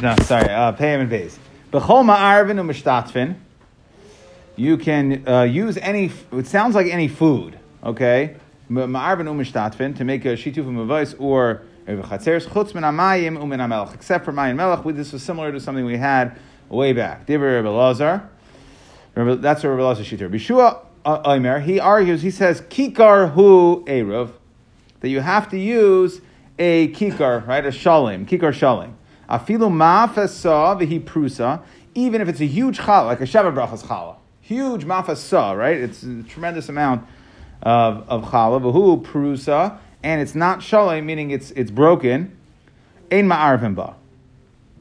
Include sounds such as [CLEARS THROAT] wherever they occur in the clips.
Mishnah. Sorry, uh, Payam and Bays. Bechol ma'arvin u'mishtatfin. You can uh, use any. It sounds like any food. Okay, ma'arvin u'mishtatfin to make a shituf u'mavos or chutz min amayim u'min amelach. Except for mayin melach, this was similar to something we had way back. Rebbe Lazar. That's what Rebbe Lazar shittur. Bishua Omer. He argues. He says kikar hu eruv that you have to use a kikar, right? A shalim, kikar shalim. Afilu mafasa v'hi prusa, even if it's a huge challah, like a Shabbat brachas challah. Huge mafasa, right? It's a tremendous amount of, of challah, v'hu prusa, and it's not shalim, meaning it's, it's broken. Ein ma'arvim ba.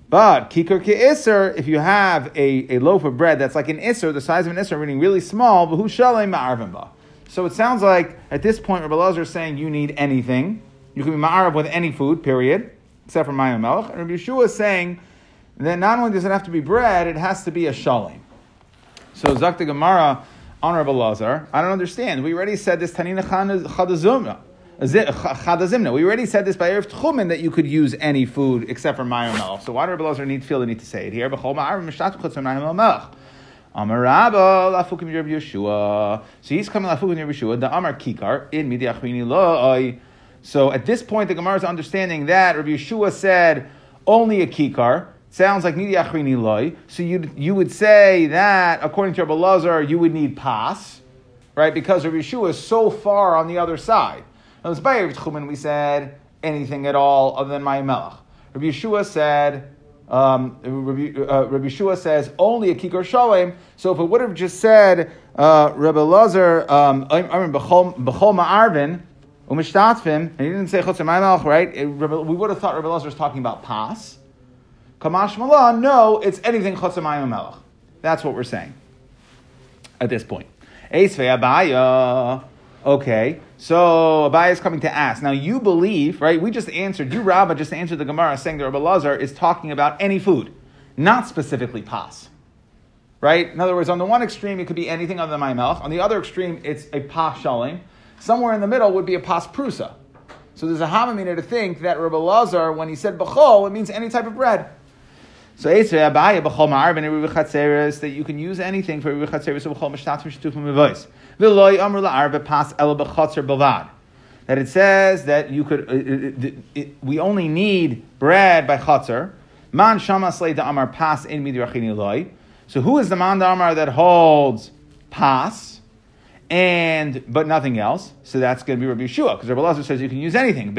But kikar iser, if you have a, a loaf of bread that's like an iser, the size of an iser, meaning really small, v'hu shalim ma'arvim ba. So it sounds like at this point, Rabbi Lazar is saying you need anything. You can be ma'arab with any food, period, except for mayim melech. And Rabbi Yeshua is saying that not only does it have to be bread, it has to be a shalim. So Zakta Gemara on Rabbi Lazar, I don't understand. We already said this Tanina Chadazumna. Chadazimna. We already said this by Erev Tchumen that you could use any food except for mayim melech. So why do Rabbi Lazar need feel the need to say it here? So he's coming. The Amar Kikar in midiachrini lo'oi. So at this point, the Gemara is understanding that Rabbi Yeshua said only a Kikar. Sounds like midiachrini loy. So you you would say that according to Rabbi Lazar, you would need pas, right? Because Rabbi Yeshua is so far on the other side. Now, by Rabbi we said anything at all other than my melech. Rabbi Yeshua said um, Rabbi, uh, Rabbi says only a kikar shalem. So if it would have just said uh, Rabbi Lazar, um, I mean bechol ma'arvin umishtatzvim, and he didn't say chutz melech, right? It, we would have thought Rabbi Lazar was talking about pas. Kamash malah, no, it's anything chutz melech. That's what we're saying at this point. Eisvei abaya. Okay, so Abai is coming to ask. Now you believe, right? We just answered. You, Rabba, just answered the Gemara saying that Rabbi Lazar is talking about any food, not specifically pas. Right? In other words, on the one extreme, it could be anything other than my mouth. On the other extreme, it's a pas shalim. Somewhere in the middle would be a pas prusa. So there's a hamamina to think that Rabbi Lazar, when he said b'chol, it means any type of bread. So Eitzre Abaya b'chol ma'arvin and Chatzeres that you can use anything for Rubi Chatzeres b'chol mishtatim shetufim mevois. V'loy amr la'arve pas el b'chatzer b'vad. That it says that you could, uh, uh, uh, it, it, it, we only need bread by chatzer. Man shamas le amar pas in midrachini loy. So who is the man amar that holds pas? And but nothing else. So that's going to be Rabbi Yeshua because Rabbi Lazar says you can use anything.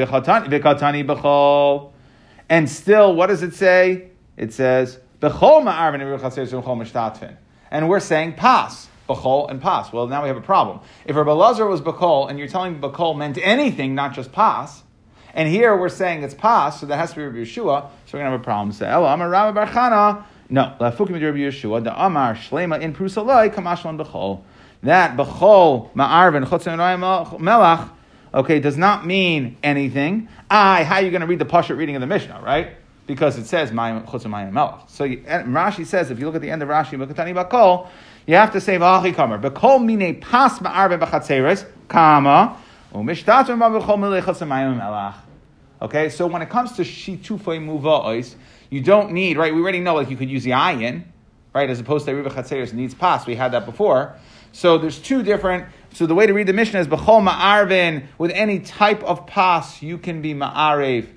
And still, what does it say? It says, ma'arvin And we're saying pas. And pas. Well, now we have a problem. If Rabbi Lazar was Bechol, and you're telling me Bechol meant anything, not just pas, and here we're saying it's pas, so that has to be Rabbi Yeshua, so we're to have a problem. Say, Elo, Amar Rabbi Barchana. No, Lafukim Rabbi Yeshua, the Amar Shlema in Prusalai, Kamashlan Bechol. That Bechol ma'arvin chutzim melach, okay, does not mean anything. I, how are you going to read the Pashat reading of the Mishnah, right? because it says Mayim Chutz Mayim Melech. So Rashi says if you look at the end of Rashi Bekatani Bakol, you have to say V'achi Kamer. Bekol mine pas ma'arbe b'chatzeres kama u'mishtatzim b'chol milei Chutz Mayim Melech. Okay, so when it comes to shitufay muva'os, you don't need right. We already know like you could use the ayin, right, as opposed to Riva Chatzeres needs pas. We had that before. So there's two different. So the way to read the Mishnah is b'chol ma'arvin with any type of pas you can be ma'arev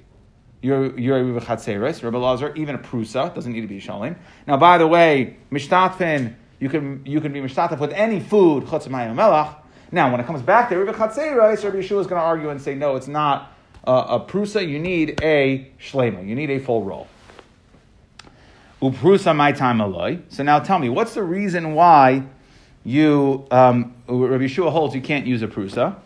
you're you're a chatzeres, Rabbi Lazar, even a prusa doesn't need to be shalim. Now, by the way, mishtatfin, you can you can be mishtataf with any food chutzamayim melach. Now, when it comes back to Rabbi Chatzeres, Rabbi Yeshua is going to argue and say, no, it's not a, a prusa. You need a shlema. You need a full roll. Uprusa my time aloy. So now tell me, what's the reason why you um, Rabbi Yeshua holds you can't use a prusa?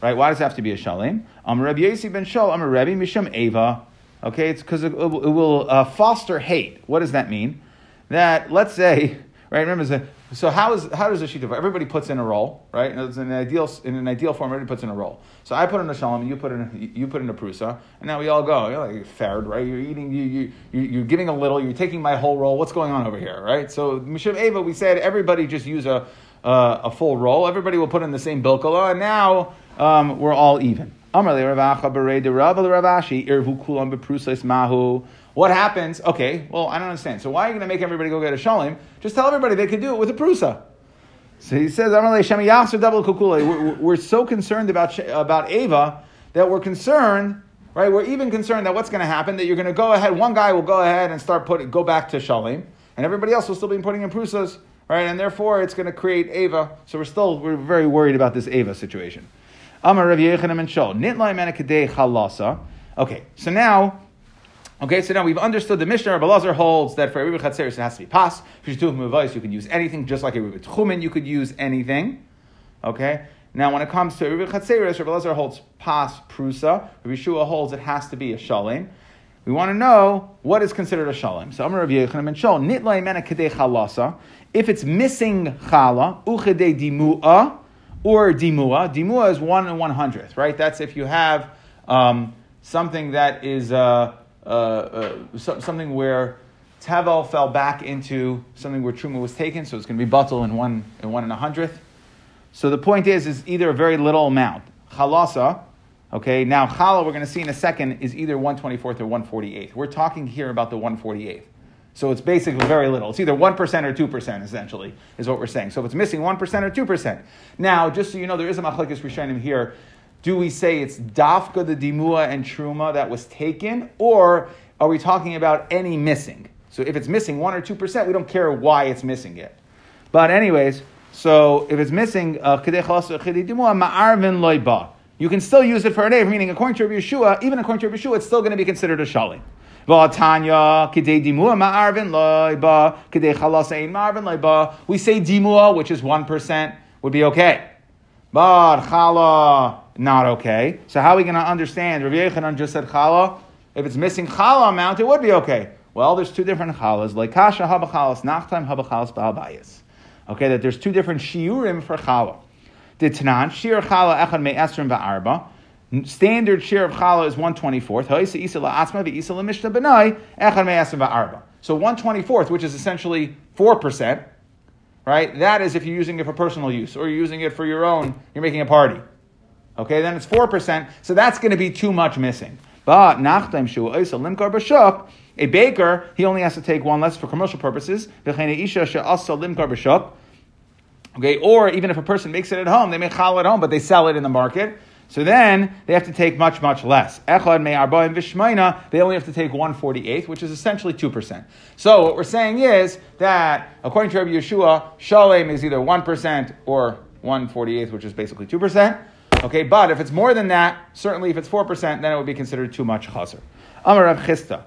Right? Why does it have to be a shalim? I'm Rabbi Yossi ben Shol. I'm a Rabbi Misham Eva. Okay, it's because it, it, will uh, foster hate. What does that mean? That let's say, right? Remember, so how is how does a shita? Everybody puts in a roll, right? In an ideal in an ideal form, everybody puts in a roll. So I put in a shalom, you put in you put in a prusa, and now we all go. You're like fared, right? You're eating, you you you're giving a little, you're taking my whole roll. What's going on over here, right? So Misham Eva, we said everybody just use a uh, a full roll. Everybody will put in the same bilkala, and now um, we're all even. Ravacha berei de Rav Ravashi irvu kulam mahu What happens? Okay, well, I don't understand. So why are you going to make everybody go get a shalim? Just tell everybody they could do it with a prusa. So he says, we're, we're so concerned about, about Ava that we're concerned, right? We're even concerned that what's going to happen, that you're going to go ahead, one guy will go ahead and start putting, go back to Shalim, and everybody else will still be putting in Prusas, right? And therefore it's going to create Ava. So we're still, we're very worried about this Ava situation. Okay, so now Okay, so now we've understood the Mishnah. Rabbi Lazar holds that for a Chatzeris it has to be pas. For Shituf Muvais, you can use anything, just like a Chumin, you could use anything. Okay, now when it comes to Ribit Chatzeris, Rabbi Lazar holds pas prusa. Rabbi Shua holds it has to be a shalim. We want to know what is considered a shalim. So Amar Rabbi Yechanim and Shol nitlay mena kedei chalasa. If it's missing chala, uchedei dimua or dimua. Dimua is one in one hundredth, right? That's if you have um, something that is. Uh, uh, uh, so, something where Tavel fell back into something where Truma was taken, so it's going to be bottle in one in one and a hundredth. So the point is, is either a very little amount. Chalasa, okay, now chala, we're going to see in a second, is either 124th or 148th. We're talking here about the 148th. So it's basically very little. It's either 1% or 2%, essentially, is what we're saying. So if it's missing 1% or 2%. Now, just so you know, there is a machlekes rishonim here do we say it's dafka the dimua and truma that was taken, or are we talking about any missing? So if it's missing one or two percent, we don't care why it's missing it. But anyways, so if it's missing uh, you can still use it for an Erev, meaning according to Rabbi Yeshua, even according to Yeshua, it's still going to be considered a shalim. We say dimua, which is 1%, would be okay. But chala, not okay. So how are we going to understand? Rabbi Yechanan just said challah. If it's missing challah amount, it would be okay. Well, there's two different challahs. Like habachalas, nachtaim habachalas ba'abayis. Okay, that there's two different shiurim for challah. Ditnan, shir challah echad me'esrim ba'arba. Standard share of challah is 124th. Ha'isa isa v'isa la'mishna b'nai echad me'esrim ba'arba. So 124th, which is essentially 4%, right? That is if you're using it for personal use or you're using it for your own, you're making a party. Okay, then it's 4%, so that's going to be too much missing. But nachtem shu limkar b'shuk, a baker, he only has to take one less for commercial purposes. Isha limkar b'shuk. Okay, or even if a person makes it at home, they make challah at home, but they sell it in the market. So then they have to take much, much less. Echad me'arba'im v'shmaina, they only have to take 148th, which is essentially 2%. So what we're saying is that, according to Rabbi Yeshua, shalem is either 1% or 148th, which is basically 2%. Okay, but if it's more than that, certainly if it's 4%, then it would be considered too much chazer. Amar Rav Chisda.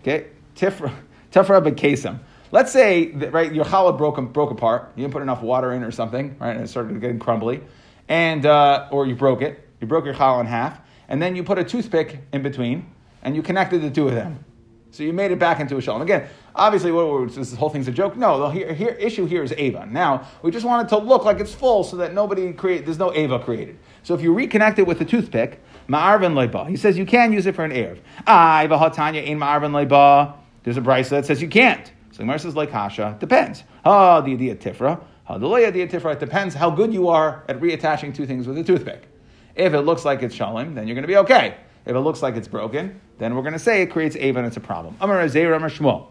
Okay, Tifra [LAUGHS] Bekesam. Let's say that, right, your challah broke, broke apart. You didn't put enough water in or something, right, and it started getting crumbly. And, uh, or you broke it. You broke your challah in half. And then you put a toothpick in between, and you connected the two of them. So you made it back into a shalom. Again, obviously, what, this whole thing's a joke. No, the here, here, issue here is Ava. Now, we just want it to look like it's full so that nobody create, there's no Ava created. So if you reconnect it with the toothpick, Ma'arvin Leiba, he says you can use it for an Erev. Ah, Hatanya in Ma'arvin Leiba. There's a brisa that says you can't. So Gemara says like Kasha, depends. Ah, the idea tifra. Ah, the tifra. It depends how good you are at reattaching two things with a toothpick. If it looks like it's shalim, then you're going to be okay. If it looks like it's broken, then we're going to say it creates Ava and it's a problem. Amar Azeir Amar Shmuel.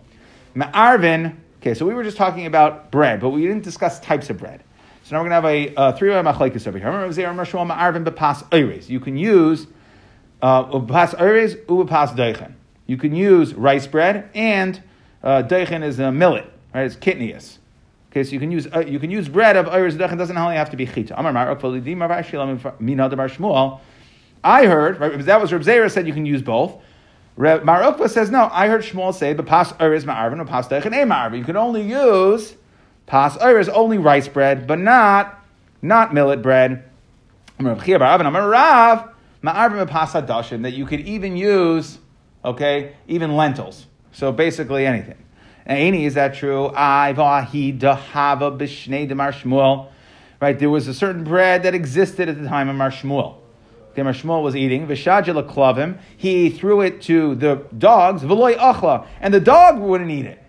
Ma'arvin, okay, so we were just talking about bread, but we didn't discuss types of bread. So now we're going to have a uh, three-way machlekes over here. Ma'arvin bepas oires. You can use uh, bepas oires ubepas deichen. You can use rice bread and uh, deichen is a millet, right? It's kitnius. Okay, so you can use uh, you can use bread of oires deichen. Doesn't only have to be chita. I heard, right, that was Reb Zera said you can use both. Reb Marukva says, no, I heard Shmuel say, but pas eres ma'arvin or pas dechen ma'arvin. You can only use pas eres, only rice bread, but not, not millet bread. That you could even use, okay, even lentils. So basically anything. And is that true? Right, there was a certain bread that existed at the time of Mar Mar Shmuel was eating, Vishajila klavim, he threw it to the dogs, Veloy achla, and the dog wouldn't eat it.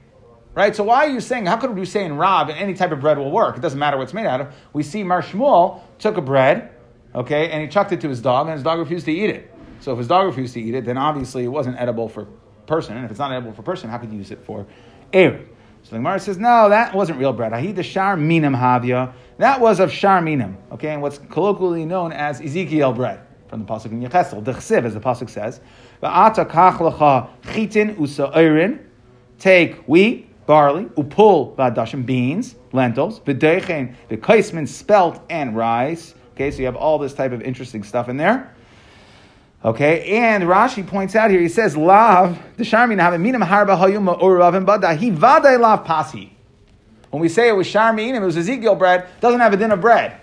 Right? So why are you saying, how could we say in Rab any type of bread will work? It doesn't matter what it's made out of. We see Mar Shmuel took a bread, okay, and he chucked it to his dog, and his dog refused to eat it. So if his dog refused to eat it, then obviously it wasn't edible for person, and if it's not edible for person, how could you use it for Erev? So the Gemara says, no, that wasn't real bread. Ahid the shar minim havya. That was of shar minim, okay, and what's colloquially known as Ezekiel bread from the pasuk in Yechesel. Dechsiv, as the pasuk says, va'ata kach lecha chitin. Take wheat, barley, upul v'adashim, beans, lentils, v'deichen, v'kaismin, spelt, and rice. Okay, so you have all this type of interesting stuff in there. Okay, and Rashi points out here, he says, Lav, the Sharmin have minam harba hayuma uravim bada, he vaday lav pasi. When we say it was Sharmin, it was Ezekiel bread, doesn't have a din of bread.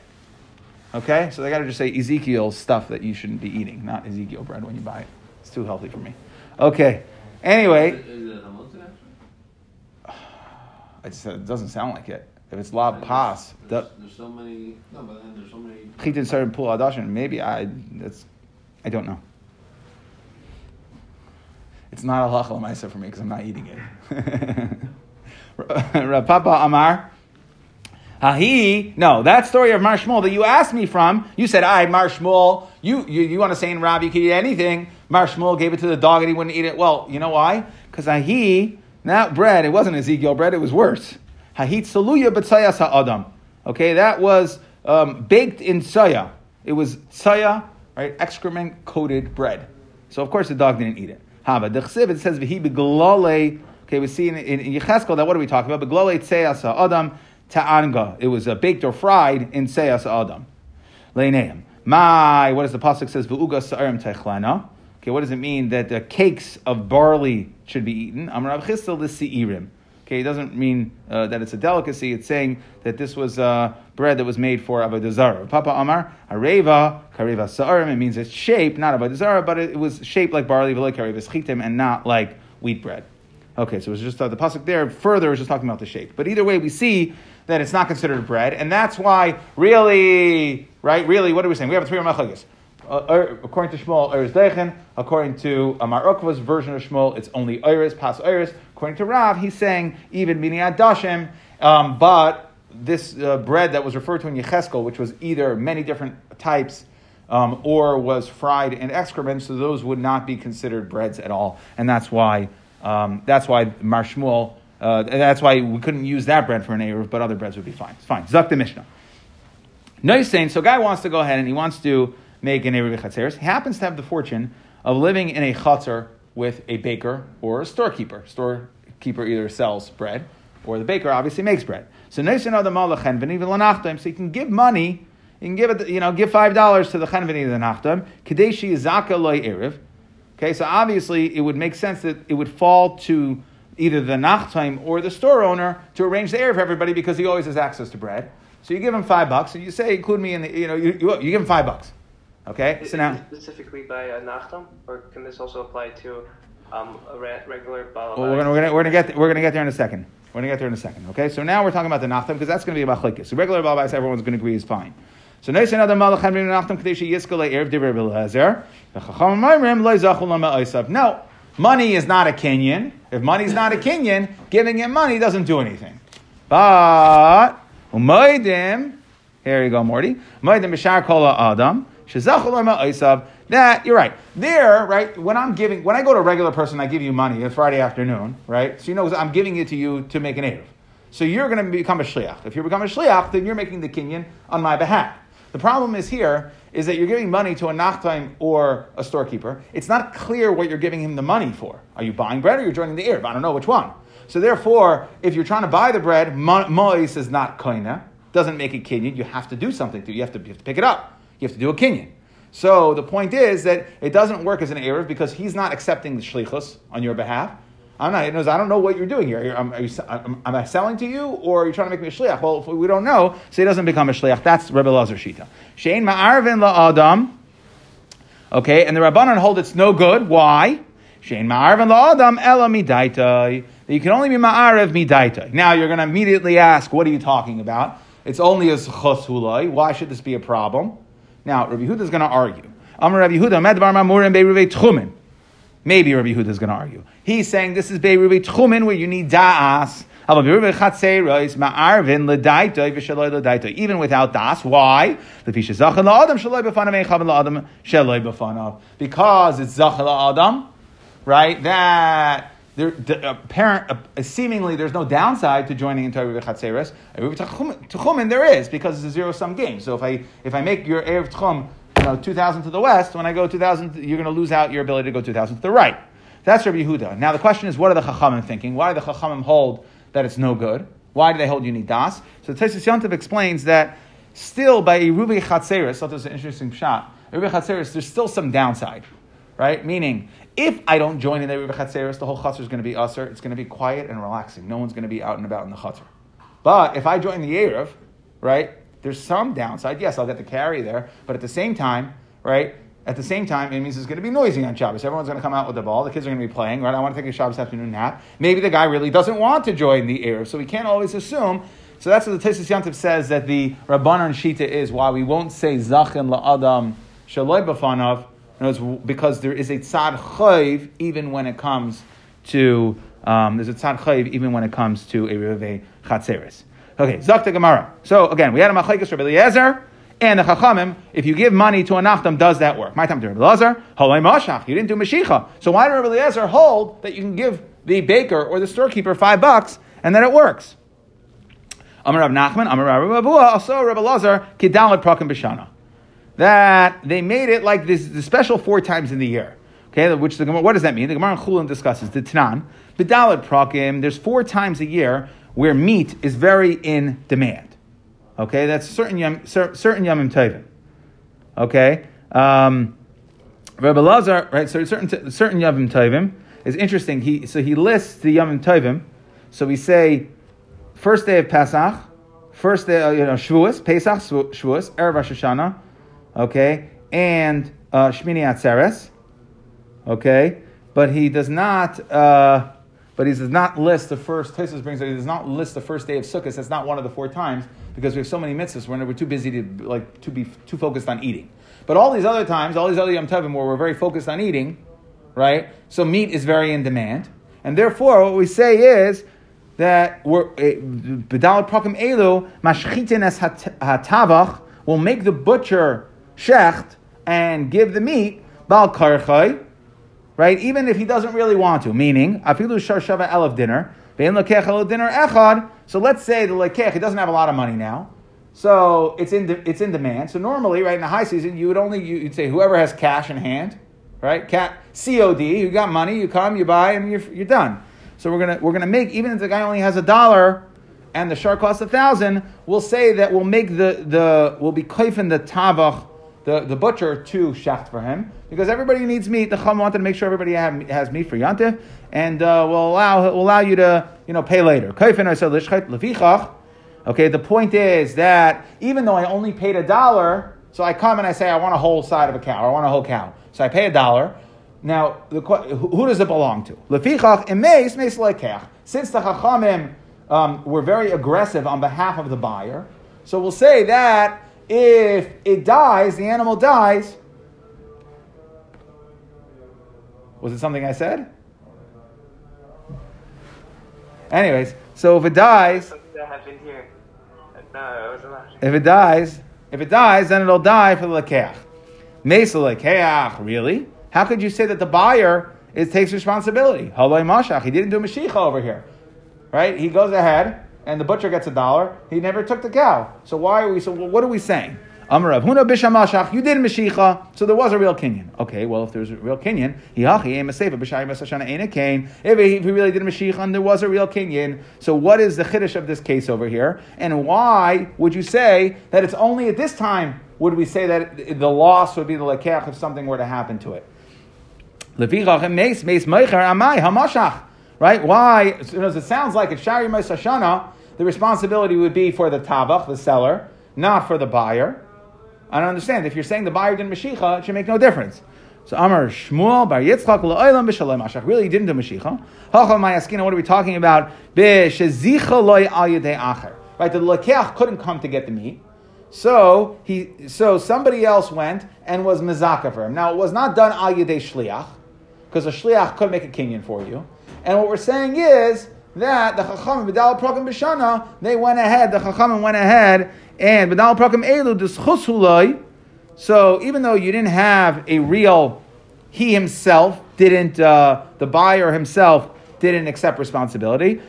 Okay, so they got to just say Ezekiel stuff that you shouldn't be eating, not Ezekiel bread when you buy it. It's too healthy for me. Okay, anyway. [SIGHS] It doesn't sound like it. If it's lav pas, there's, there's, so many. No, but then there's so many. Chitin certain pul adashin. Maybe I. That's. I don't know. It's not a l'maisa for me because I'm not eating it. [LAUGHS] Papa Amar. Hahi, no, that story of Mar that you asked me from, you said, I, Mar you, you, you want to say in Rabbi you can eat anything. Mar gave it to the dog and he wouldn't eat it. Well, you know why? Because Hahi, that bread, it wasn't Ezekiel bread, it was worse. Hahit saluya b'tzayas ha'adam. Okay, that was um, baked in soya. It was soya, right, excrement coated bread. So of course the dog didn't eat it. Haba dechsiv it says v'hi beglole. Okay, we see in, in, in Yecheskel that what are we talking about? Beglole tzayas ha'adam ta'anga. It was uh, baked or fried in tzayas ha'adam. Leineim. My, what does the pasuk says? V'uga sa'arim techlana. Okay, what does it mean that the cakes of barley should be eaten? Amar Rav Chistel the siirim. Okay, it doesn't mean uh, that it's a delicacy. It's saying that this was uh, bread that was made for avodah. Papa Amar areva kareva sa'arim. It means it's shaped not avodah but it, it, was shaped like barley, like kareva chitim, and not like wheat bread. Okay, so it was just uh, the pasuk there. Further, is just talking about the shape. But either way, we see that it's not considered bread, and that's why, really, right? Really, what are we saying? We have a three machlokes. Uh, er, according to Shmuel, Iris Dechen. According to Amar Ukva's version of Shmuel, it's only Iris, pas Iris. According to Rav, he's saying even Mini Adashim, um, but this uh, bread that was referred to in Yecheskel, which was either many different types um, or was fried in excrement, so those would not be considered breads at all, and that's why um, that's why Mar Shmuel, uh, that's why we couldn't use that bread for an eruv, but other breads would be fine. It's fine. Zuk the Mishnah. No, saying so. Guy wants to go ahead and he wants to make an eruv chatzeres. He happens to have the fortune of living in a chatzar with a baker or a storekeeper. Storekeeper either sells bread or the baker obviously makes bread. So Nesin the Malachen V'niv So you can give money, you can give it, you know, give five dollars to the Chen Nachtam, Kadeshi Zaka Loy Erev. Okay, so obviously it would make sense that it would fall to either the Nachtaim or the store owner to arrange the air for everybody because he always has access to bread. So you give him five bucks and you say, include me in the, you know, you, you, you give him five bucks. Okay, is, so now specifically by a nachtam, or can this also apply to um, a re- regular balabais? Well, we're gonna, we're gonna we're gonna get we're gonna get there in a second. We're gonna get there in a second. Okay, so now we're talking about the nachtam because that's gonna be about chlikis. So regular balabais, everyone's gonna agree is fine. So nice another malachem nachtam yiskale erev divrei b'lezer. No, money is not a kinyan. If money's not a kinyan, giving him money doesn't do anything. But umaydim, here you go, Morty. Umaydim b'shar kol adam. That you're right. There, right? When I'm giving, when I go to a regular person, I give you money. It's Friday afternoon, right? So you know I'm giving it to you to make an erev. So you're going to become a shliach. If you become a shliach, then you're making the kinyan on my behalf. The problem is here is that you're giving money to a nachtaim or a storekeeper. It's not clear what you're giving him the money for. Are you buying bread or you're joining the erev? I don't know which one. So therefore, if you're trying to buy the bread, mois is not koina, doesn't make it kinyan. You have to do something to. You have to, you have to pick it up you have to do a kinyan. So the point is that it doesn't work as an Erev because he's not accepting the shlichus on your behalf. I'm not, knows, I don't know what you're doing here. Am, you, am, am, I selling to you or are you trying to make me a shliach? Well, we don't know, so he doesn't become a shliach. That's Rebbe Lazar Shita. Shein ma'arvin la'adam. Okay, and the Rabbanon hold it's no good. Why? Shein ma'arvin la'adam ela midaitai. You can only be ma'arev midaitai. Now you're going to immediately ask, what are you talking about? It's only a chos Why should this be a problem? Now, Rabbi Yehuda is going to argue. Amar Rabbi Yehuda, Medvar Mamurim Beiruvei Tchumen. Maybe Rabbi Yehuda is going to argue. He's saying this is Beiruvei Tchumen where you need da'as. Even without das, why? Because it's zachan la'adam, right, that there, the apparent, uh, seemingly there's no downside to joining into Erev Chatzeres. Erev Tchumen there is because it's a zero sum game. So if I if I make your Erev Tchum you know, 2,000 to the west, when I go 2,000, you're going to lose out your ability to go 2,000 to the right. That's Rabbi Yehuda. Now the question is, what are the Chachamim thinking? Why do the Chachamim hold that it's no good? Why do they hold you need das? So Tesis Yontiv explains that still by Irubi Chatzeres, so that's an interesting shot. Irubi Chatzeres, there's still some downside, right? Meaning, if I don't join in the Irubi Chatzeres, the whole Chatzar is going to be usher. It's going to be quiet and relaxing. No one's going to be out and about in the Chatzar. But if I join the Erev, right, there's some downside. Yes, I'll get the carry there, but at the same time, right, at the same time, it means it's going to be noisy on Shabbos. Everyone's going to come out with the ball. The kids are going to be playing, right? I want to take a Shabbos afternoon nap. Maybe the guy really doesn't want to join the Erev, so we can't always assume. So that's what the Tesis Yantiv says that the Rabbanon Shita is why we won't say Zachin la'adam shaloi b'fanav, because there is a tzad chayv even when it comes to um, there's a tzad chayv even when it comes to a reve chatzeres. Okay, Zakta Gemara. So again, we had a machlekes Rabbi Eliezer and the Chachamim. If you give money to a nachdam, does that work? My time to Rabbi Eliezer. Halei Mashach. You didn't do Mashicha. So why did Rabbi Eliezer hold that you can give the baker or the storekeeper five bucks and then it works? Amar Rav Nachman, Amar Rav Abua, also Rabbi Eliezer, Kidalit Prakim B'Shana. That they made it like this, the special four times in the year. Okay, which the what does that mean? The Gemara in Chulin discusses the Tanan. B'Dalit Prakim. There's four times a year where meat is very in demand. Okay, that's certain yom, certain yamim tovim. Okay, um, Rabbi Lazar, right? So certain certain yamim tovim is interesting. He so he lists the yamim tovim. So we say first day of Pesach, first day uh, you know Shavuos, Pesach Shavuos, erev Rosh Hashanah, okay, and uh, Shmini Atzeres, okay, but he does not. Uh, but he does not list the first. Tosus brings that he does not list the first day of Sukkot. That's not one of the four times because we have so many mitzvahs. We're, we're too busy to like to be too focused on eating. But all these other times, all these other Yom Tovim where we're very focused on eating, right? So meat is very in demand, and therefore what we say is that we're eh, bedal prakim elu mashchitin es hatavach will make the butcher shecht and give the meat bal karchai right? Even if he doesn't really want to, meaning afilu shava elef dinner, vein lekech dinner echad. So let's say the lekech he doesn't have a lot of money now, so it's in de, it's in demand. So normally, right in the high season, you would only you'd say whoever has cash in hand, right? Cat COD, you got money, you come, you buy, and you're you're done. So we're gonna we're gonna make even if the guy only has a dollar. And the shark costs a thousand. We'll say that we'll make the the we'll be kaifin the tavach the, the butcher to shecht for him because everybody needs meat. The Chum wanted to make sure everybody have, has meat for Yantif, and uh, will allow will allow you to you know pay later. Okay, the point is that even though I only paid a dollar, so I come and I say I want a whole side of a cow, or I want a whole cow, so I pay a dollar. Now, the, who does it belong to? Since the Chachamim um, were very aggressive on behalf of the buyer, so we'll say that if it dies, the animal dies. Was it something I said? Anyways, so if it dies, if it dies, if it dies, then it'll die for the lekeach. Mesa lekeach, really? How could you say that the buyer is, takes responsibility? Haloi mashach, he didn't do mashicha over here, right? He goes ahead and the butcher gets a dollar. He never took the cow. So why are we? So what are we saying? Amarav Huna Bishamashach, you did Mashicha, so there was a real Kinyan. Okay, well, if there's a real Kinyan, if he really did Mashicha and there was a real Kinyan, so what is the Chiddush of this case over here? And why would you say that it's only at this time would we say that the loss would be the Lekech if something were to happen to it? Right? Why? Because it sounds like it's Shari Masashana, the responsibility would be for the Tavach, the seller, not for the buyer. I don't understand. If you're saying the buyer didn't Mashicha, it should make no difference. So Amar Shmuel Bar Yitzchak La'olam B'Shalom Ashach. Really, he didn't do Mashicha. Hachal Mayaskina. What are we talking about? B'Shezicha Loy Al Yedei Acher. Right, the Lekeach couldn't come to get the meat. So he, so somebody else went and was mezaka for him. Now it was not done al yedei shliach, because a shliach could make a kinyan for you. And what we're saying is that the chachamim b'dal prokim b'shana they went ahead. The chachamim went ahead and b'dal prakim elu dischus So even though you didn't have a real he himself didn't, uh, the buyer himself didn't accept responsibility.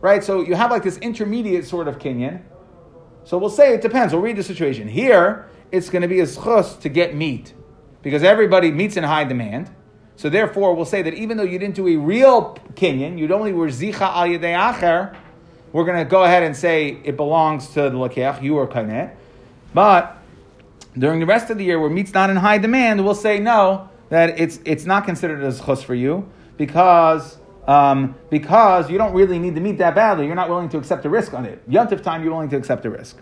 Right? So you have like this intermediate sort of Kinyan. So we'll say it depends. We'll read the situation. Here, it's going to be a schus to get meat because everybody meets in high demand. So therefore, we'll say that even though you didn't do a real kinyan, you only were zicha al yedei acher, we're going to go ahead and say it belongs to the lakeach, you are kanet. But during the rest of the year where meat's not in high demand, we'll say no, that it's, it's not considered as chus for you because, um, because you don't really need the meat that badly. You're not willing to accept the risk on it. Yontif time, you're willing to accept the risk.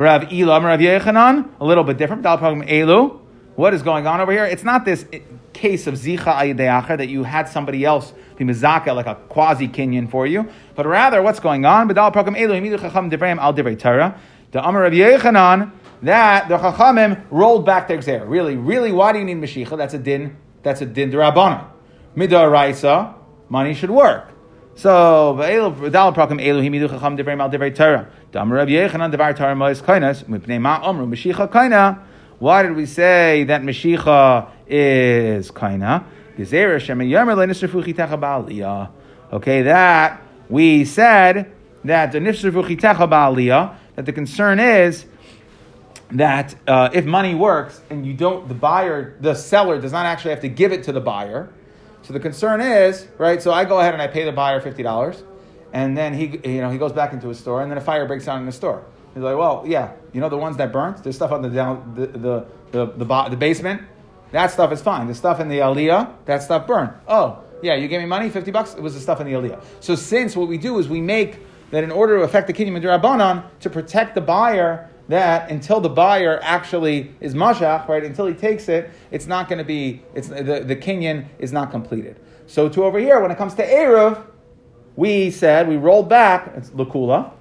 Rav Elam, Rav Yechanan, a little bit different. Dal Pagam Elu. What is going on over here? It's not this case of Zicha Ayideacher that you had somebody else be Mizaka, like a quasi Kinyan for you, but rather what's going on? Badal Pagam Elu, Himidu Chacham Devrayim Al Devrei Torah. The Amar Rav Yechanan, that the Chachamim rolled back their Xer. Really, really, why do you need Mashiach? That's a din, that's a din Rabbanon. Midaraisa, money should work. So, prakam himidu. Why did we say that mashicha is kaina? Okay, that we said that the nisrafu chitecha ba'aliyah. That the concern is that uh, if money works and you don't, the buyer, the seller does not actually have to give it to the buyer. So the concern is, right? So I go ahead and I pay the buyer fifty dollars, and then he, you know, he goes back into his store, and then a fire breaks out in the store. He's like, well, yeah, you know the ones that burnt, there's stuff on the down, the the the, the, the basement. That stuff is fine. The stuff in the aliyah, that stuff burned. Oh, yeah, you gave me money, fifty bucks. It was the stuff in the aliyah. So since what we do is we make that in order to affect the kingdom of Rabbanon to protect the buyer that until the buyer actually is mashach, right, until he takes it, it's not going to be, it's, the, the kinyan is not completed. So to over here, when it comes to Erev, we said, we rolled back, it's Lakula,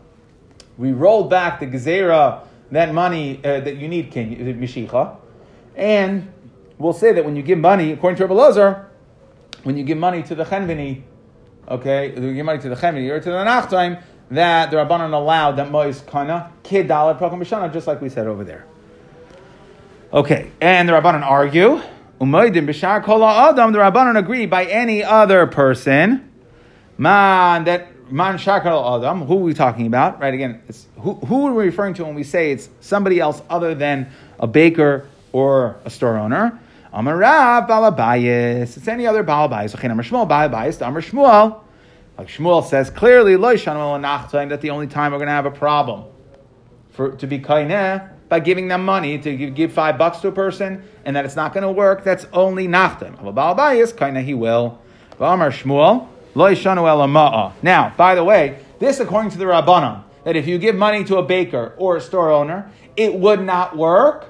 we rolled back the Gezerah, that money uh, that you need, kinyan, Mishicha, and we'll say that when you give money, according to Rabbi Lazar, when you give money to the Chenvini, okay, you give money to the Chenvini or to the Nachtaim, that the Rabbanon allowed that Mois Kana, Kid Dalet Prakam B'Shana, just like we said over there. Okay, and the Rabbanon argue, Umaydim B'Shar Kol Adam, the Rabbanon agree by any other person, man, that man Shakal Adam, who are we talking about? Right, again, it's, who, who are we referring to when we say it's somebody else other than a baker or a store owner? Amarav Balabayis, it's any other Balabayis. Okay, Amar Shmuel Balabayis, Amar Shmuel. Like Shmuel says clearly, that the only time we're going to have a problem for to be kaineh by giving them money to give, give five bucks to a person, and that it's not going to work. That's only nachtem. Balbayis kaineh he will. V'amar Shmuel lo yishanu elama'a. Now, by the way, this according to the Rabbanon that if you give money to a baker or a store owner, it would not work.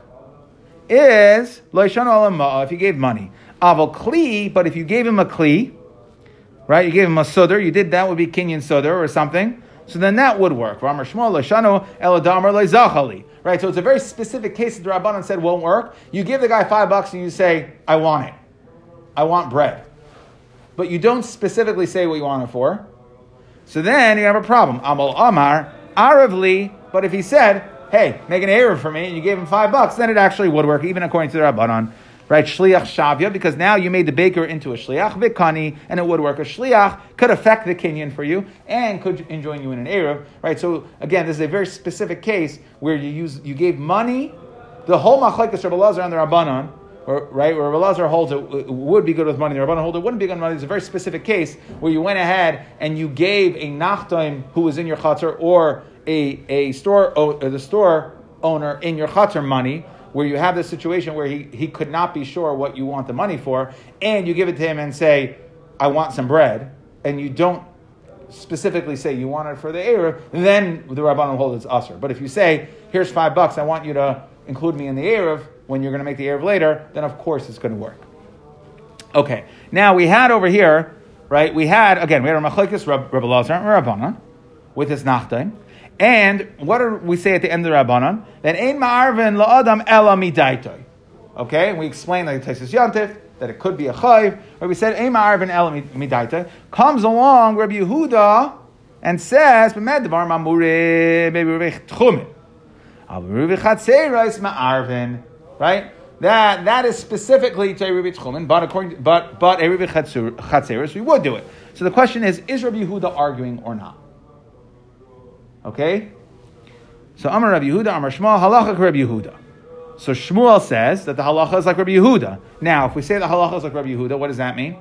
Is lo yishanu elama'a if you gave money. Aval kli, but if you gave him a kli, right? You gave him a sudar, you did that would be kinyan sudar or something. So then that would work. Right? So it's a very specific case that the Rabbanan said won't work. You give the guy five bucks and you say, I want it. I want bread. But you don't specifically say what you want it for. So then you have a problem. Amal Amar, Aravli, but if he said, hey, make an error for me, and you gave him five bucks, then it actually would work, even according to the Rabbanan. Right, shliach shavya, because now you made the baker into a shliach vikani, and. A shliach could affect the kinyan for you and could enjoin you in an erev. Right, so again, this is a very specific case where you use you gave money. The whole machlekes Rabbi Lazar and the Rabbanon, or, right, where Rabbi Lazar holds it, it would be good with money. The Rabbanon holds it wouldn't be good with money. It's a very specific case where you went ahead and you gave a nachtaim who was in your chatzar or a a store or the store owner in your chatzar money where you have this situation where he, he could not be sure what you want the money for, and you give it to him and say, I want some bread, and you don't specifically say you want it for the Erev, then the Rabbanon hold it's usher. But if you say, here's five bucks, I want you to include me in the Erev when you're going to make the Erev later, then of course it's going to work. Okay, now we had over here, right, we had, again, we had our Machlekes, Rabbanon, with his Nachtaim. And what do we say at the end of the Rabbanon? That ein ma'arvin la'adam ela midaitoi. Okay, and we explained like Taisus Yantif that it could be a chayv, or we said ein ma'arvin ela midaitoi. Comes along Rabbi Yehuda and says, "B'medvar mamure maybe tchumin." Right? That that is specifically to Eruv Tchumen, but according to, but but Eruv Chatzeris, we would do it. So the question is: Is Rabbi Yehuda arguing or not? Okay. So Amar Rabbi Yehuda, Amar Shmuel, halacha Rabbi Yehuda. So Shmuel says that the halacha is like Rabbi Yehuda. Now, if we say the halacha is like Rabbi Yehuda, what does that mean?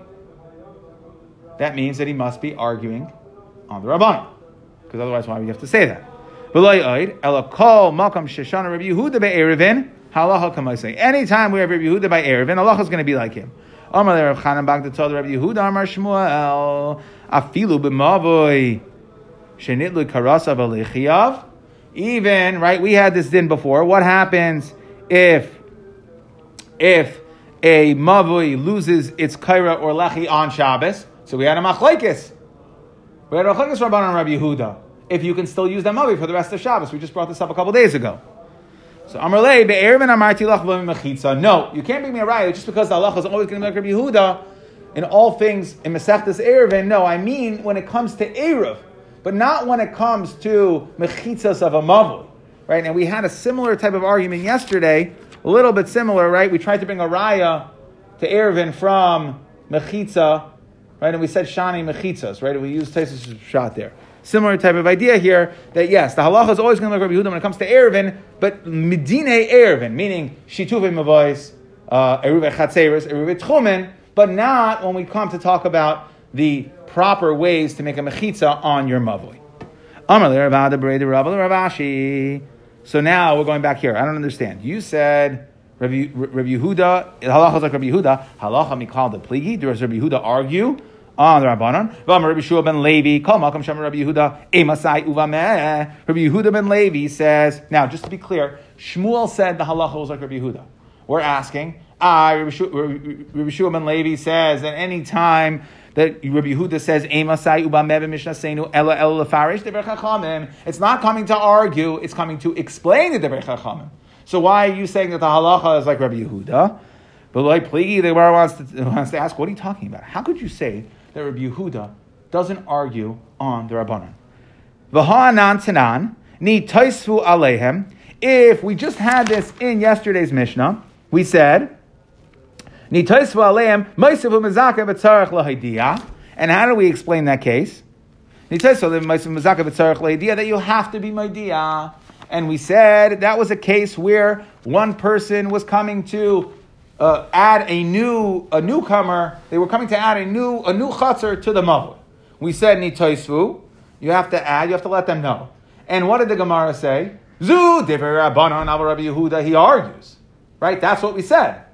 That means that he must be arguing on the Rabbanim. Because otherwise, why would you have to say that? Anytime we have Rabbi Yehuda by Erevin, Allah is going to be like him. Shenitlu. Even right, we had this din before. What happens if if a mavui loses its kaira or lechi on Shabbos? So we had a machlekes. We had a machlekes Rabban and Rabbi Yehuda. If you can still use that mavui for the rest of Shabbos, we just brought this up a couple days ago. So Amarle be'ervin amarti lach mechitza. No, you can't bring me a raya just because the Allah is always going to be like Rabbi Yehuda in all things in Masechtas Erevin. No, I mean when it comes to Erev, but not when it comes to mechitzas of a mavui. Right, and we had a similar type of argument yesterday, a little bit similar, right? We tried to bring a raya to Erevin from mechitza, right? And we said shani mechitzas, right? We used Taisus shot there. Similar type of idea here that yes, the halacha is always going to look Rabbi Yehuda when it comes to Erevin, but Medine Erevin, meaning Shituvim Mavois, uh, Eruv Chatzeris, Eruv Tchumen, but not when we come to talk about the proper ways to make a mechitza on your mavoi. So now we're going back here. I don't understand. You said Rabbi, Yehuda, halacha like Rabbi Yehuda, halacha mikal de pligi. Does Rabbi Yehuda argue on the Rabbanon. Rabbi Shua ben Levi, Kol Malkam Shem Rabbi Yehuda, Emasai Uvameh. Rabbi Yehuda ben Levi says, now just to be clear, Shmuel said the halacha was like Rabbi Yehuda. We're asking, ah, Rabbi Shua ben Levi says that any time that Rabbi Yehuda says, Ela it's not coming to argue, it's coming to explain the Dever Chachamim. So why are you saying that the halacha is like Rabbi Yehuda? But like Pligi, the Gemara wants to, [LAUGHS] wants to ask, what are you talking about? How could you say that Rabbi Yehuda doesn't argue on the Rabbanan. V'ha'anan tanan, ni taisvu alehem. If we just had this in yesterday's Mishnah, we said, And how do we explain that case? That you have to be maidiyah. And we said that was a case where one person was coming to uh, add a new a newcomer. They were coming to add a new a new chutzner to the mavur. We said nitoisvu. You have to add. You have to let them know. And what did the Gemara say? Zu Rabbanon Rabbi Yehuda. He argues, right? That's what we said.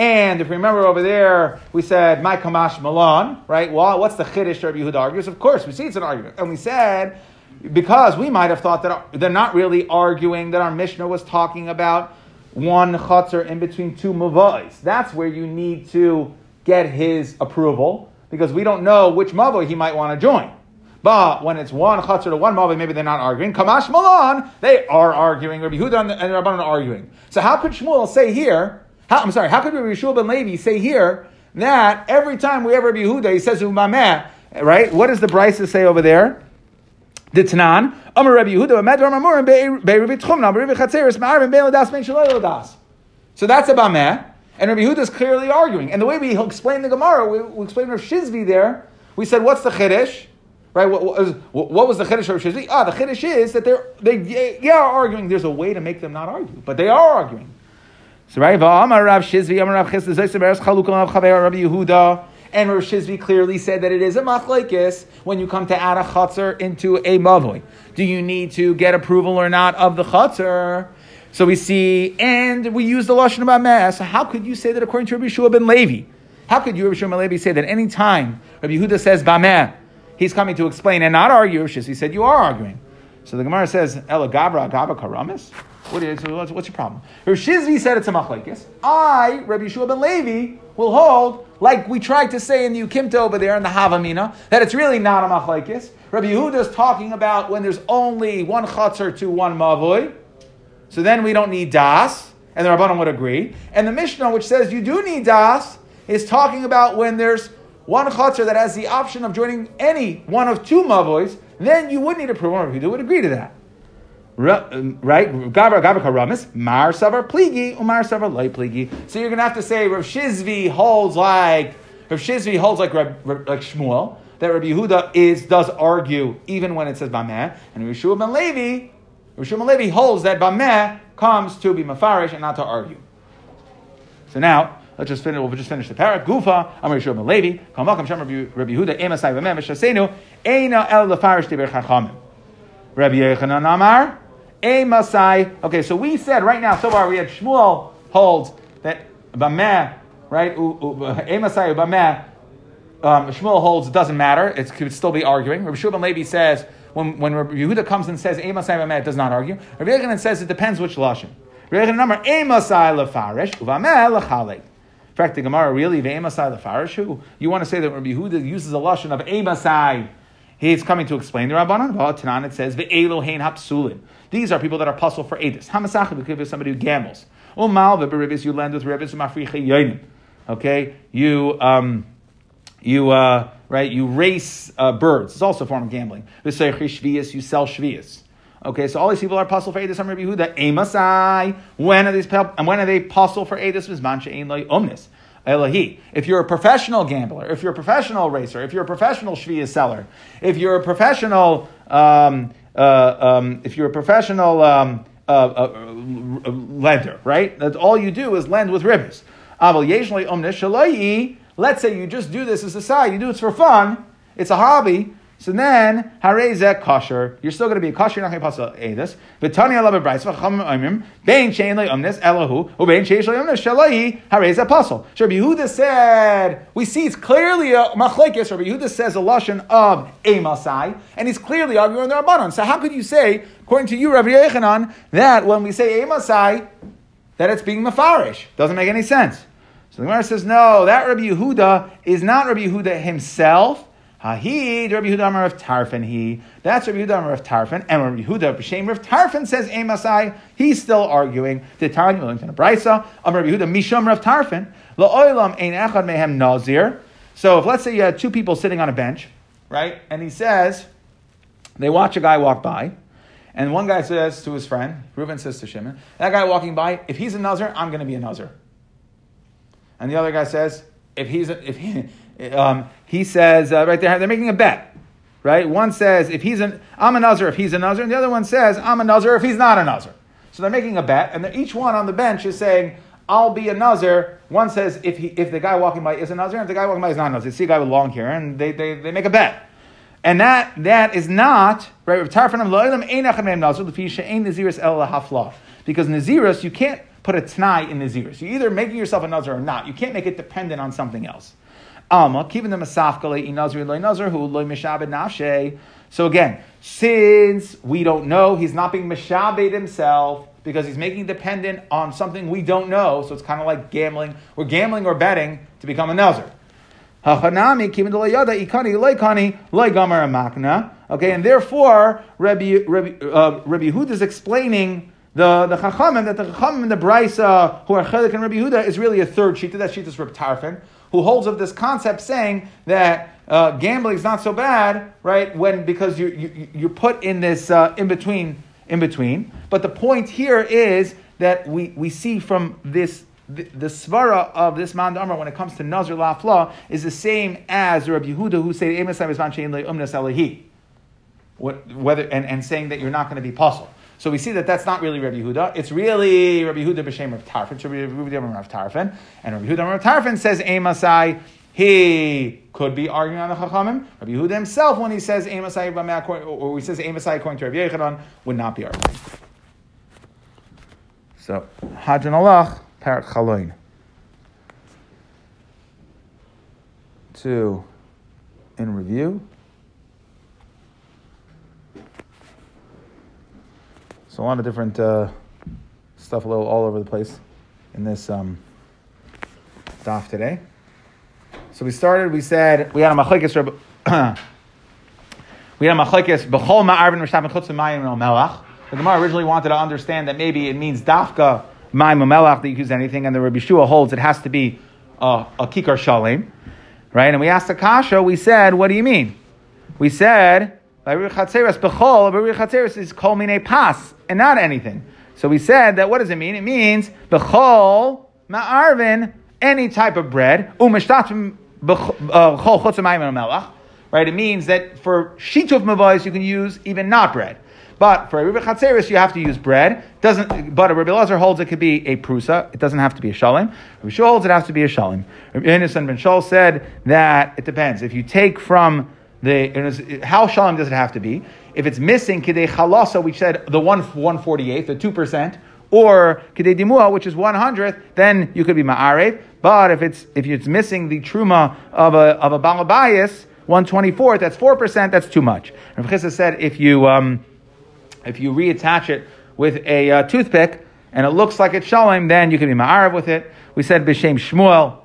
And if you remember over there, we said my kamash malan, right? Well, what's the chiddush Rabbi Yehuda argues? Of course, we see it's an argument, and we said because we might have thought that they're not really arguing that our Mishnah was talking about one chutzner in between two mavais. That's where you need to get his approval because we don't know which mavoi he might want to join. But when it's one chutzner to one mavoi, maybe they're not arguing. Kamash Malan, they are arguing. Rabbi Huda and Rabbanan are arguing. So how could Shmuel say here? How, I'm sorry. How could Rabbi Shmuel ben Levi say here that every time we have Rabbi Yehuda, he says umameh, right? What does the Brisa say over there? Das. So that's a Bameh, and Rabbi Yehuda is clearly arguing. And the way we explain the Gemara, we, we explain Rav Shizvi there, we said, what's the Chiddush? Right? What, what, was, what was the Chiddush of Shizvi? Ah, the Chiddush is that they're, they, yeah, are arguing. There's a way to make them not argue, but they are arguing. So, right? Amar Rav Shizvi, Amar Rav Rav Yehuda, and Rosh Shizvi clearly said that it is a machlaikis when you come to add a chutzner into a mavoi. Do you need to get approval or not of the chutzner? So we see, and we use the lashon about mass. How could you say that according to Rabbi Shua ben Levi? How could you, Rabbi Shua ben Levi, say that any time Rabbi Yehuda says bameh, he's coming to explain and not argue? He said you are arguing. So the Gemara says, Ela Gabra Gabra Karamis. What is, what's, what's your problem? Rav Shizvi said it's a machlekes. I, Rabbi Yeshua ben Levi, will hold, like we tried to say in the Ukimta over there in the Havamina, that it's really not a machlekes. Rabbi Yehuda is talking about when there's only one chutzner to one mavoi. So then we don't need das, and the Rabbanon would agree. And the Mishnah, which says you do need das, is talking about when there's one chutzner that has the option of joining any one of two mavois, then you would need a approval. Rabbi Yehuda would agree to that. Um, right? Gavar gavar karamis, mar savar pligi, umar savar loy pligi. So you're gonna have to say Rav Shizvi holds like Rav Shizvi holds like like Shmuel that Rabbi Yehuda is does argue even when it says bameh, and Rav Shua ben Levi, Rav Shua ben Levi holds that bameh comes to be mafarish and not to argue. So now. Let's just finish. We'll just finish the parak. Gufa, Amar Yishua ben Levi, Kamakam Shem Rabbi Yehuda, Emasai v'mem Shasenu, Eina el lefarish deber chachamim. Rabbi Yechanan Amar, a Masai. Okay, so we said right now, so far we had Shmuel holds that Bameh, right? A Masai Bameh. Um, Shmuel holds it doesn't matter. It could still be arguing. Rabbi Shua Levi says when when Rabbi Yehuda comes and says A Masai Bameh, it does not argue. Rabbi Yechanan says it depends which lashon. Rabbi Yechanan Amar A Masai lefarish uvameh lechalek. In fact, the Gemara really Ve'emasai lefarish. Who you want to say that Rabbi Yehuda uses a lashon of A Masai? He's coming to explain the Rabbanan. Well, Tanan it says ve'elohein hapsulin. These are people that are puzzle for edus. Hamasach because somebody who gambles. Umal v'beribis you lend with ribis mafriche yonim. Okay, you um, you uh, right you race uh, birds. It's also a form of gambling. V'seichi shvius you sell shvius. Okay, so all these people are puzzle for edus. I'm Rabbi Yehuda. Emasai. When are these? And when are they puzzle for edus? V'zman she'ein loy omnis. Elohi. If you're a professional gambler, if you're a professional racer, if you're a professional shvia seller, if you're a professional, um, uh, um, if you're a professional um, uh, uh, lender, right? That's all you do is lend with ribbis. Let's say you just do this as a side, you do it for fun, it's a hobby. So then, harezek kosher. You're still going to be a kosher. You're not going to pass edus. V'tani alav b'brayis v'cham oimim bein shein le'omnes elahu ubein sheish le'omnes shalayi harezek. So Rabbi Yehuda said, we see it's clearly a machlekes. Rabbi Yehuda says a lashon of a masai, and he's clearly arguing the rabbanon. So how could you say, according to you, Rabbi Yechanan, that when we say a masai, that it's being mafarish? Doesn't make any sense. So the Gemara says, no, that Rabbi Yehuda is not Rabbi Yehuda himself. Hahi, Rabbi Yehuda of Tarfon, he. That's Rabbi Yehuda of Tarfon. And Rabbi Yehuda B'Shem Rav Tarfon says Amasai. He's still arguing. The Tanya Millington of Brisa. Amar Rabbi Yehuda Misham Rav Tarfon. La'olam ein echad mehem nazir. So if let's say you had two people sitting on a bench, right? And he says, they watch a guy walk by. And one guy says to his friend, Reuben says to Shimon, that guy walking by, if he's a Nazir, I'm going to be a Nazir. And the other guy says, if he's a, if he, um, he says uh, right there, they're making a bet, right? One says if he's an I'm a Nazir if he's a Nazir, and the other one says I'm a Nazir if he's not a Nazir. So they're making a bet, and each one on the bench is saying I'll be a Nazir. One says if he if the guy walking by is a Nazir, and the guy walking by is not a. They see a guy with long hair, and they, they, they make a bet. And that that is not right. Because Naziris, you can't put a t'nai in Naziris. You're either making yourself a Nazir or not. You can't make it dependent on something else. Alma, keeping them a safkale in loy Nazir who loy mishabed nafshe. So again, since we don't know, he's not being mishabed himself because he's making dependent on something we don't know. So it's kind of like gambling. We're gambling or betting to become a Nazir. Hachanami keeping the loyada ikani loykani loygamar makna. Okay, and therefore Rabbi Rabbi uh, Rabbi Huda is explaining the the Chachamim that the Chachamim and the Brisa who are Chelik and Rabbi Huda is really a third sheet. That sheet is Rabbi Tarfon who holds of this concept saying that uh, gambling is not so bad, right? When because you you you put in this uh, in between in between. But the point here is that we we see from this. The, the svara of this man when it comes to Nazir Lafla is the same as Rabbi Yehuda who umnas whether and, and saying that you're not going to be puzzled. So we see that that's not really Rabbi Yehuda. It's really Rabbi Yehuda b'shem of Tarfon. It's Rabbi Yehuda of Tarfon. And Rabbi Yehuda of Tarfon says Amasai. He could be arguing on the Chachamim. Rabbi Yehuda himself, when he says Amasai or he says Amasai according to Rabbi Yechanan, would not be arguing. So Hajan Allah, Parak Chaloin. Two in review. So a lot of different uh, stuff, a little all over the place in this um, daf today. So we started. We said we had a machlekes. [CLEARS THROAT] we had a machlekes b'chol ma'arvin r'shtav chutz mayim melach. The Gemara originally wanted to understand that maybe it means dafka mayim melach that you use anything, and the Rabbi Shua holds it has to be a kikar shalim, right? And we asked the kasha. We said, what do you mean? We said Chatzeres bechol, Rabbi Chatzeres is kol mine pas and not anything. So we said that what does it mean? It means bechol ma'arvin any type of bread umeshtatim bechol uh, chutzamayim melach. Right? It means that for shituf mavais you can use even not bread. But for a you have to use bread. Doesn't, but a Rebbe Lazar holds it could be a prusa. It doesn't have to be a shalim. Rebbe Shul holds it has to be a shalim. Innocent Ben Shul said that it depends. If you take from the, how shalom does it have to be? If it's missing kidei chalasa, we said the one 148th, the 2%, or kidei dimua, which is 100th, then you could be ma'arev. But if it's, if it's missing the truma of a, of a balabayas, 124th, that's 4%, that's too much. Rav Chisda said if you, um, if you reattach it with a uh, toothpick and it looks like it's showing, then you can be ma'arav with it. We said b'shem Shmuel.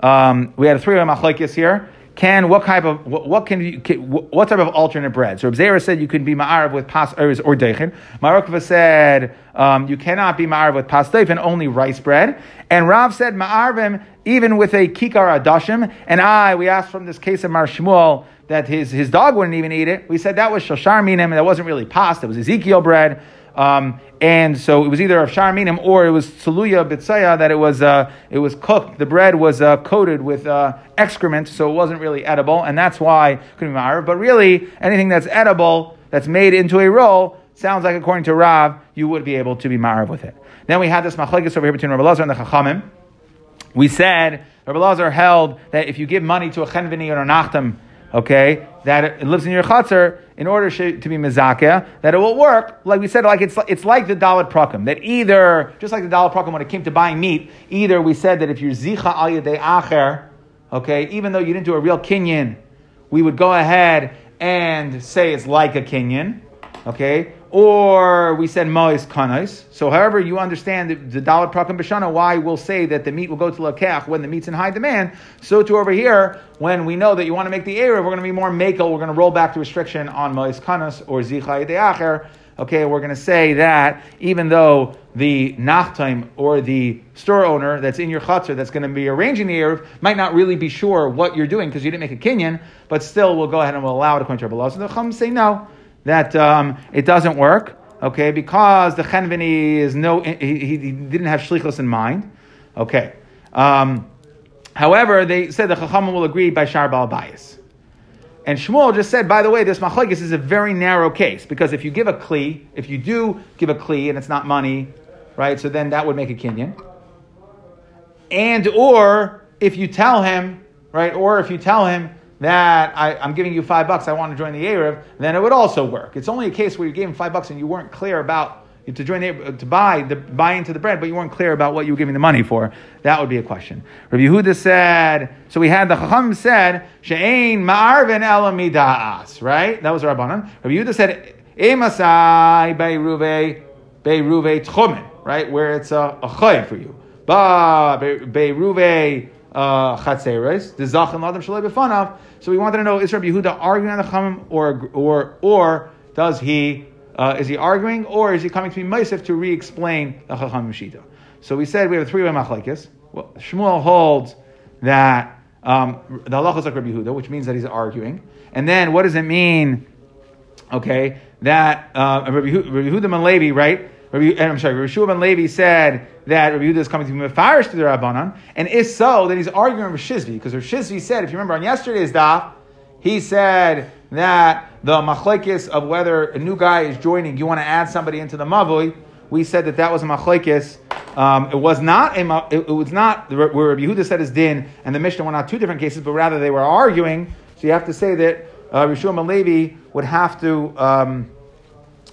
Um, we had a three-way machlekes here. Can what type of what, what can you can, what type of alternate bread? So Zera said you can be ma'arav with pas or deichin. Mar Ukva said um, you cannot be ma'arav with pas deichin, only rice bread. And Rav said ma'arvim even with a kikar adashim. And I we asked from this case of Mar Shmuel that his, his dog wouldn't even eat it. We said that was shoshar minim, that wasn't really pasta, it was Ezekiel bread. Um, and so it was either of shar minim or it was tuluya bitsaya that it was uh, it was cooked. The bread was uh, coated with uh, excrement, so it wasn't really edible, and that's why it couldn't be ma'ariv. But really, anything that's edible that's made into a roll sounds like according to Rav, you would be able to be ma'ariv with it. Then we had this machlekes over here between Rabbi Lazar and the Chachamim. We said Rabbi Lazar held that if you give money to a chenveni or a nachtam okay, that it lives in your chutzner in order to be mizakeh, that it will work, like we said, like it's, it's like the dalit prakim, that either, just like the dalit prakim when it came to buying meat, either we said that if you're zicha al yadei acher, okay, even though you didn't do a real kinyan, we would go ahead and say it's like a kinyan, okay, or we said mois kanais. So, however you understand the, the dalit prakim b'shana, why we'll say that the meat will go to lakach when the meat's in high demand. So, to over here, when we know that you want to make the area, we're going to be more makel. We're going to roll back the restriction on mois kanas or zicha acher. Okay, we're going to say that even though the nachtime or the store owner that's in your chutzner that's going to be arranging the Erev might not really be sure what you're doing because you didn't make a kinyan, but still we'll go ahead and we'll allow it according to Rabbi So the Chum say no that um, it doesn't work, okay, because the Chenveni is no, he, he, didn't have shlichus in mind, okay. Um, however, they said the Chachamim will agree by Shar Bal Bias. And Shmuel just said, by the way, this machlekes is a very narrow case because if you give a kli, if you do give a kli and it's not money, right? So then that would make a kinyan. And or if you tell him, right? Or if you tell him that I, am giving you five bucks, I want to join the Erev, then it would also work. It's only a case where you gave him five bucks and you weren't clear about to join the, uh, to buy the buy into the bread, but you weren't clear about what you were giving the money for. That would be a question. Rabbi Yehuda said. So we had the Chacham said she'ain ma'arvin elamidas. Right, that was Rabbanan. Rabbi Yehuda said emasai beiruve beiruve tchumen. Right, where it's a, a for you. Ba beiruve uh, chatzeres, the zachin ladam shalei b'fanav. So we wanted to know is Rabbi Yehuda arguing on the chamim, or or or does he uh, is he arguing, or is he coming to be Meisif to re-explain the chachamim shita? So we said we have a three-way machlekes. Well, Shmuel holds that um, the halacha is like Rabbi Yehuda, which means that he's arguing. And then what does it mean? Okay, that uh, Rabbi Yehuda and Levi, right? Rabbi, I'm sorry, Rabbi Shua ben Levi said that Rabbi Yehuda is coming to be mefarish to the Rabbanon, and if so, then he's arguing with Shizvi, because Rav Shizvi said, if you remember on yesterday's daf, he said that the machlekes of whether a new guy is joining, you want to add somebody into the mavui, we said that that was a machlekes. Um, it was not a, it, was not where Rabbi Yehuda said his din, and the Mishnah were not two different cases, but rather they were arguing. So you have to say that uh, Rishon Levi would have to um,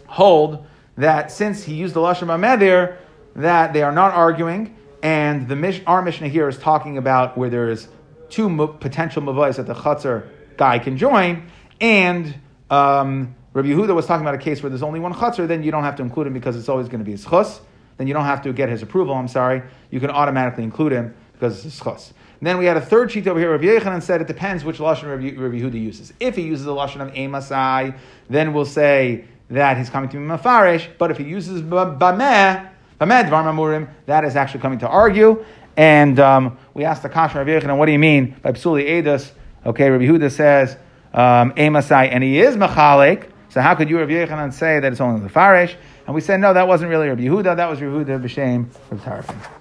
hold that since he used the Lashon Mamedir, that they are not arguing, and the our Mishnah here is talking about where there is two potential mavais that the Chatzar guy can join, and um, Rabbi Yehuda was talking about a case where there's only one Chatzar, then you don't have to include him because it's always going to be his chus. Then you don't have to get his approval, I'm sorry. You can automatically include him because it's his chus. then we had a third sheet over here. Rabbi Yechanan said it depends which Lashon Rabbi, Rabbi Yehuda uses. If he uses the Lashon of Emasai, then we'll say that he's coming to be mafarish, but if he uses bameh, bameh dvar mamurim, that is actually coming to argue. And um, we asked the Kasha Rabbi Yochanan, what do you mean by psuli edus? Okay, Rabbi Huda says, um, Amasai, and he is Machalik. So how could you, Rabbi Yechanan, say that it's only the Farish? And we said, no, that wasn't really Rabbi Yehuda, that was Rabbi Yehuda B'Shem Rabbi Tarfon.